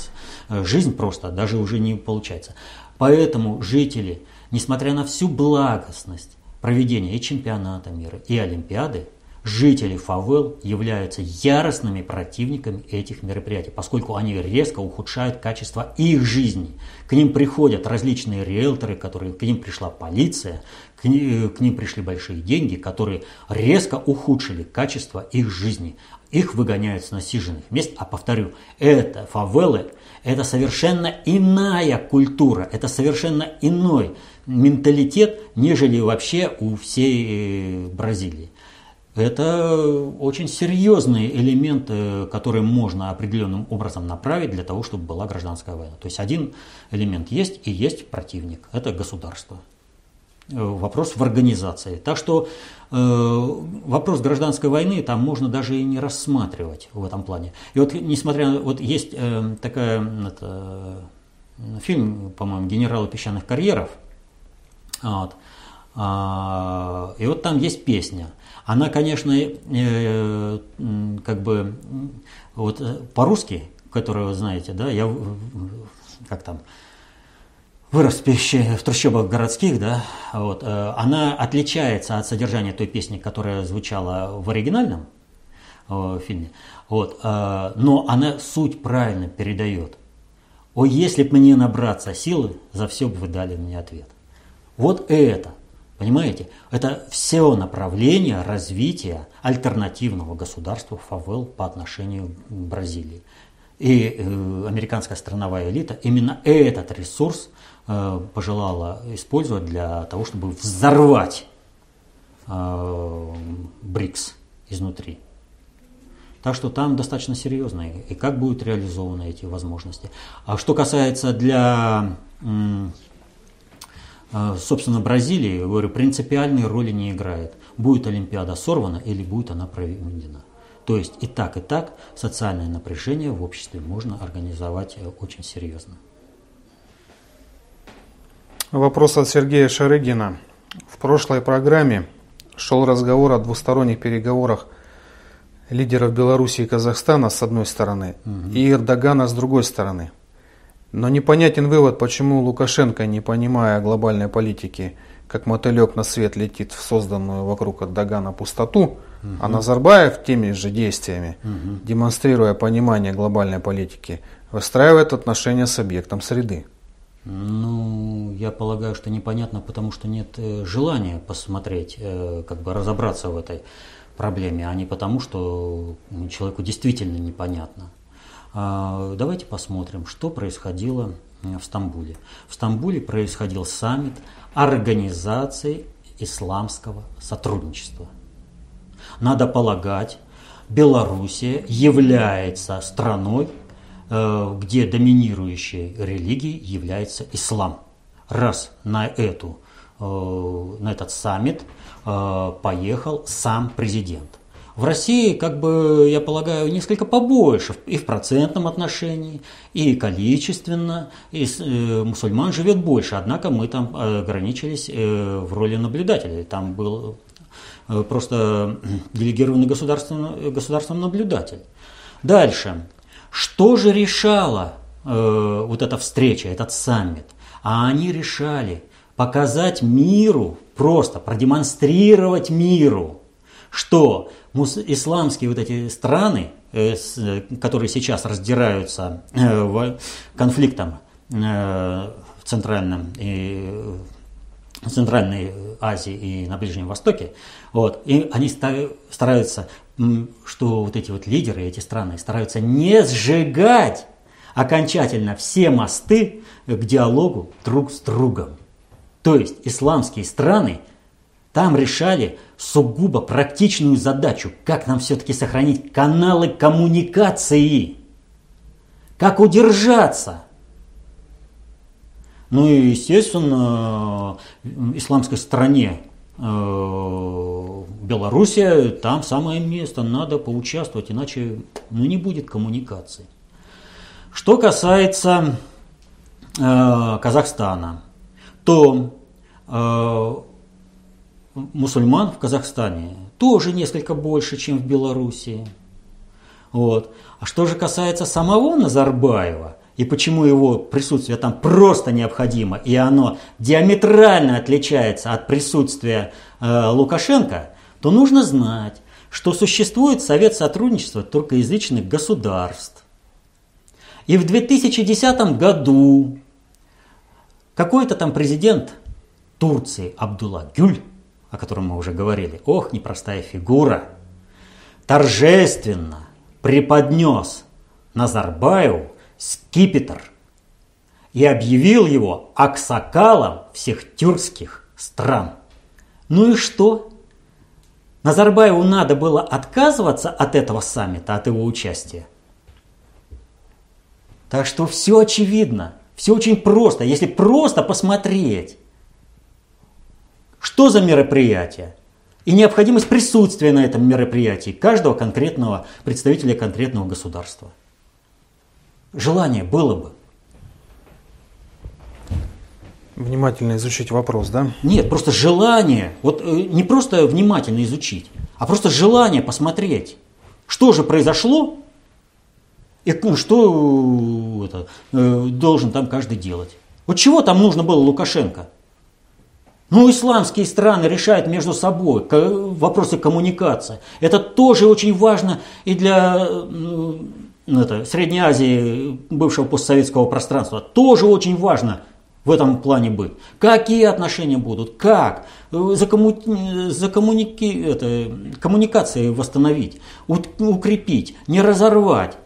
жизнь просто, даже уже не получается. Поэтому жители Несмотря на всю благостность проведения и чемпионата мира, и Олимпиады, жители фавел являются яростными противниками этих мероприятий, поскольку они резко ухудшают качество их жизни. К ним приходят различные риэлторы, которые, к ним пришла полиция, к, ним, к ним пришли большие деньги, которые резко ухудшили качество их жизни. Их выгоняют с насиженных мест. А повторю, это фавелы, это совершенно иная культура, это совершенно иной менталитет, нежели вообще у всей э, Бразилии. это очень серьезные элементы, которые можно определенным образом направить для того, чтобы была гражданская война. То есть один элемент есть и есть противник. Это государство. Э, вопрос в организации. Так что э, вопрос гражданской войны там можно даже и не рассматривать в этом плане. И вот несмотря на... Вот есть э, такая... Это, фильм, по-моему, «Генералы песчаных карьеров». Вот. А, и вот там есть песня. Она, конечно, э, как бы вот э, по-русски, которую вы знаете, да, я как там вырос в, трущобах городских, да, вот, э, она отличается от содержания той песни, которая звучала в оригинальном э, фильме, вот, э, но она суть правильно передает. О, если бы мне набраться силы, за все бы вы дали мне ответ. Вот это, понимаете, это все направление развития альтернативного государства ФАВЕЛ по отношению к Бразилии. И э, американская страновая элита именно этот ресурс пожелала использовать для того, чтобы взорвать э, БРИКС изнутри. Так что там достаточно серьезно, и как будут реализованы эти возможности. А что касается для, а, собственно, Бразилии, говорю, принципиальной роли не играет. Будет Олимпиада сорвана или будет она проведена. То есть и так, и так социальное напряжение в обществе можно организовать э, очень серьезно. Вопрос от Сергея Шарыгина. В прошлой программе шел разговор о двусторонних переговорах лидеров Беларуси и Казахстана с одной стороны угу. и Эрдогана с другой стороны. Но непонятен вывод, почему Лукашенко, не понимая глобальной политики, как мотылек на свет летит в созданную вокруг Эрдогана пустоту, угу. а Назарбаев теми же действиями, угу. демонстрируя понимание глобальной политики, выстраивает отношения с объектом среды. Ну, я полагаю, что непонятно, потому что нет э, желания посмотреть, э, как бы разобраться в этой проблеме, а не потому, что человеку действительно непонятно. А, давайте посмотрим, что происходило в Стамбуле. В Стамбуле происходил саммит Организации исламского сотрудничества. Надо полагать, Белоруссия является страной, э, где доминирующей религией является ислам. Раз на, эту, э, на этот саммит Э, поехал сам президент. В России, как бы, я полагаю, несколько побольше и в процентном отношении, и количественно, и э, мусульман живет больше, однако мы там ограничились э, в роли наблюдателей. Там был э, просто делегированный государственным, государственным наблюдатель. Дальше. Что же решала э, вот эта встреча, этот саммит? А они решали показать миру просто продемонстрировать миру, что исламские вот эти страны, э, которые сейчас раздираются э, конфликтом э, в Центральном и в Центральной Азии и на Ближнем Востоке, вот, и они стараются, что вот эти вот лидеры, эти страны стараются не сжигать окончательно все мосты к диалогу друг с другом. То есть исламские страны там решали сугубо практичную задачу, как нам все-таки сохранить каналы коммуникации, как удержаться. Ну и, естественно, исламской стране э, Белоруссия, там самое место, надо поучаствовать, иначе ну, не будет коммуникации. Что касается э, Казахстана, то э, мусульман в Казахстане тоже несколько больше, чем в Белоруссии. Вот. А что же касается самого Назарбаева, и почему его присутствие там просто необходимо, и оно диаметрально отличается от присутствия э, Лукашенко, то нужно знать, что существует Совет сотрудничества туркоязычных государств. И в 2010 году какой-то там президент Турции Абдулла Гюль, о котором мы уже говорили, ох, непростая фигура, торжественно преподнес Назарбаеву скипетр и объявил его аксакалом всех тюркских стран. Ну и что? Назарбаеву надо было отказываться от этого саммита, от его участия. Так что все очевидно, все очень просто. Если просто посмотреть, что за мероприятие и необходимость присутствия на этом мероприятии каждого конкретного представителя конкретного государства. Желание было бы. Внимательно изучить вопрос, да? Нет, просто желание, вот э, не просто внимательно изучить, а просто желание посмотреть, что же произошло и ну, что э, это, э, должен там каждый делать. Вот чего там нужно было Лукашенко? Ну, исламские страны решают между собой вопросы коммуникации. Это тоже очень важно и для это, Средней Азии, бывшего постсоветского пространства. Тоже очень важно – в этом плане быть. Какие отношения будут, как, закому... закоммуники... это... коммуникации восстановить, укрепить, не разорвать.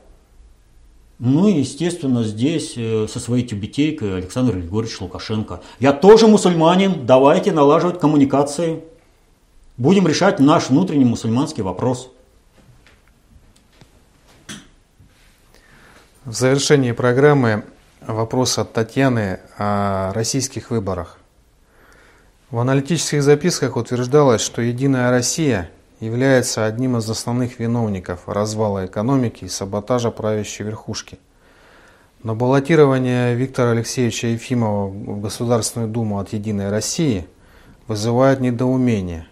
Ну и, естественно, здесь э, со своей тюбетейкой Александр Григорьевич Лукашенко. Я тоже мусульманин, давайте налаживать коммуникации. Будем решать наш внутренний мусульманский вопрос. В завершении программы Вопрос от Татьяны о российских выборах. В аналитических записках утверждалось, что «Единая Россия» является одним из основных виновников развала экономики и саботажа правящей верхушки. Но баллотирование Виктора Алексеевича Ефимова в Государственную Думу от «Единой России» вызывает недоумение.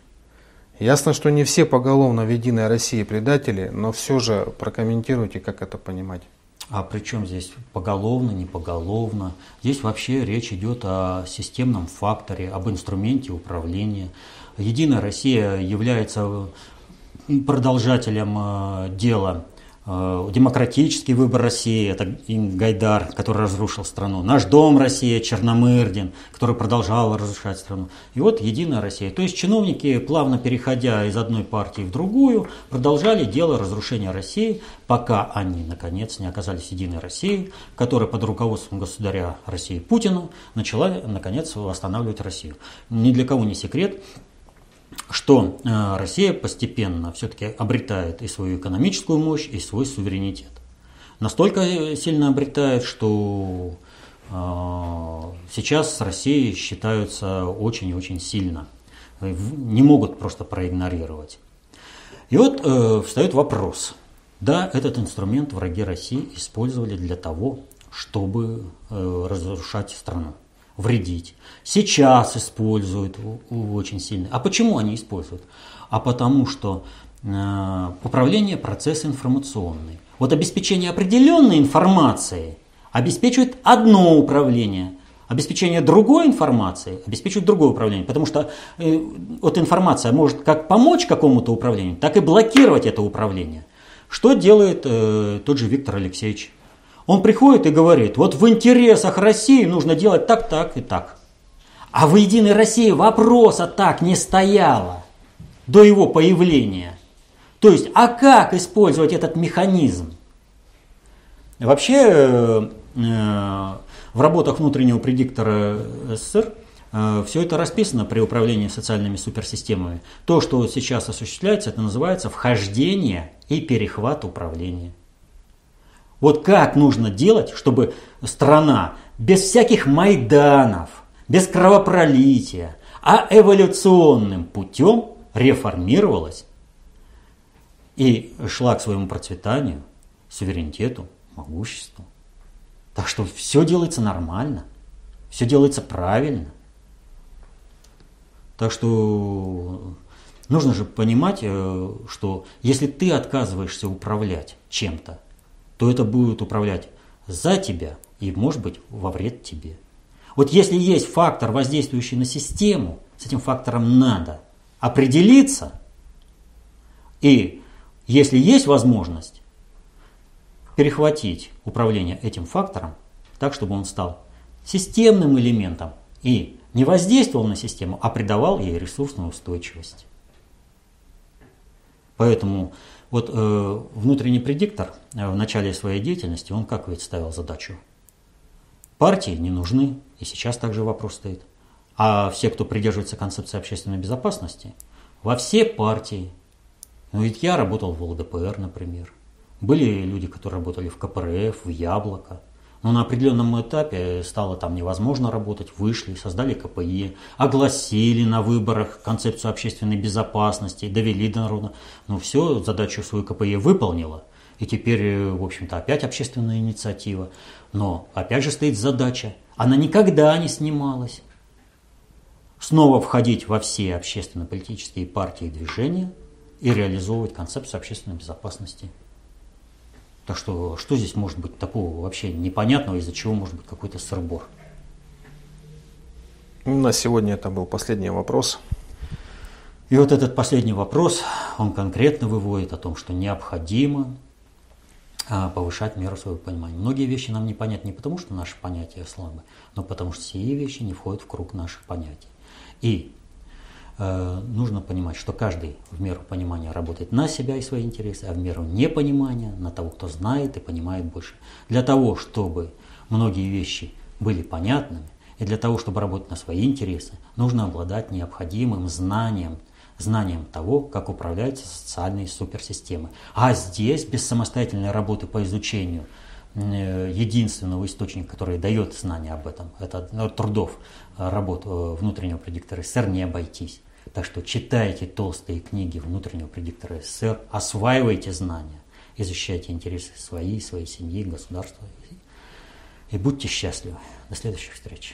Ясно, что не все поголовно в «Единой России» предатели, но все же прокомментируйте, как это понимать. А при чем здесь поголовно, не поголовно? Здесь вообще речь идет о системном факторе, об инструменте управления. Единая Россия является продолжателем э, дела демократический выбор России, это Гайдар, который разрушил страну, наш дом Россия, Черномырдин, который продолжал разрушать страну. И вот Единая Россия. То есть чиновники, плавно переходя из одной партии в другую, продолжали дело разрушения России, пока они, наконец, не оказались Единой Россией, которая под руководством государя России Путина начала, наконец, восстанавливать Россию. Ни для кого не секрет, что э, Россия постепенно все-таки обретает и свою экономическую мощь, и свой суверенитет. Настолько сильно обретает, что э, сейчас с Россией считаются очень и очень сильно. Не могут просто проигнорировать. И вот э, встает вопрос. Да, этот инструмент враги России использовали для того, чтобы э, разрушать страну вредить. Сейчас используют очень сильно. А почему они используют? А потому что э, управление процесс информационный. Вот обеспечение определенной информации обеспечивает одно управление, обеспечение другой информации обеспечивает другое управление. Потому что э, вот информация может как помочь какому-то управлению, так и блокировать это управление. Что делает э, тот же Виктор Алексеевич он приходит и говорит, вот в интересах России нужно делать так, так и так. А в Единой России вопроса так не стояло до его появления. То есть, а как использовать этот механизм? Вообще, э, в работах внутреннего предиктора СССР э, все это расписано при управлении социальными суперсистемами. То, что сейчас осуществляется, это называется вхождение и перехват управления. Вот как нужно делать, чтобы страна без всяких майданов, без кровопролития, а эволюционным путем реформировалась и шла к своему процветанию, суверенитету, могуществу. Так что все делается нормально, все делается правильно. Так что нужно же понимать, э, что если ты отказываешься управлять чем-то, то это будет управлять за тебя и, может быть, во вред тебе. Вот если есть фактор, воздействующий на систему, с этим фактором надо определиться. И если есть возможность перехватить управление этим фактором, так, чтобы он стал системным элементом и не воздействовал на систему, а придавал ей ресурсную устойчивость. Поэтому вот э, внутренний предиктор э, в начале своей деятельности, он как ведь ставил задачу? Партии не нужны, и сейчас также вопрос стоит. А все, кто придерживается концепции общественной безопасности, во все партии. Ну ведь я работал в ЛДПР, например. Были люди, которые работали в КПРФ, в Яблоко. Но на определенном этапе стало там невозможно работать, вышли, создали КПЕ, огласили на выборах концепцию общественной безопасности, довели до народа. Ну все, задачу свою КПЕ выполнила. И теперь, в общем-то, опять общественная инициатива. Но опять же стоит задача. Она никогда не снималась. Снова входить во все общественно-политические партии и движения и реализовывать концепцию общественной безопасности. Так что, что здесь может быть такого вообще непонятного, из-за чего может быть какой-то сырбор? На сегодня это был последний вопрос. И вот этот последний вопрос, он конкретно выводит о том, что необходимо а, повышать меру своего понимания. Многие вещи нам не понятны не потому, что наши понятия слабы, но потому что все вещи не входят в круг наших понятий. И нужно понимать, что каждый в меру понимания работает на себя и свои интересы, а в меру непонимания на того, кто знает и понимает больше. Для того, чтобы многие вещи были понятными, и для того, чтобы работать на свои интересы, нужно обладать необходимым знанием, знанием того, как управляются социальные суперсистемы. А здесь, без самостоятельной работы по изучению э, единственного источника, который дает знания об этом, это ну, трудов, э, работ внутреннего предиктора СССР, не обойтись. Так что читайте толстые книги внутреннего предиктора СССР, осваивайте знания, изучайте интересы свои, своей семьи, государства и будьте счастливы. До следующих встреч.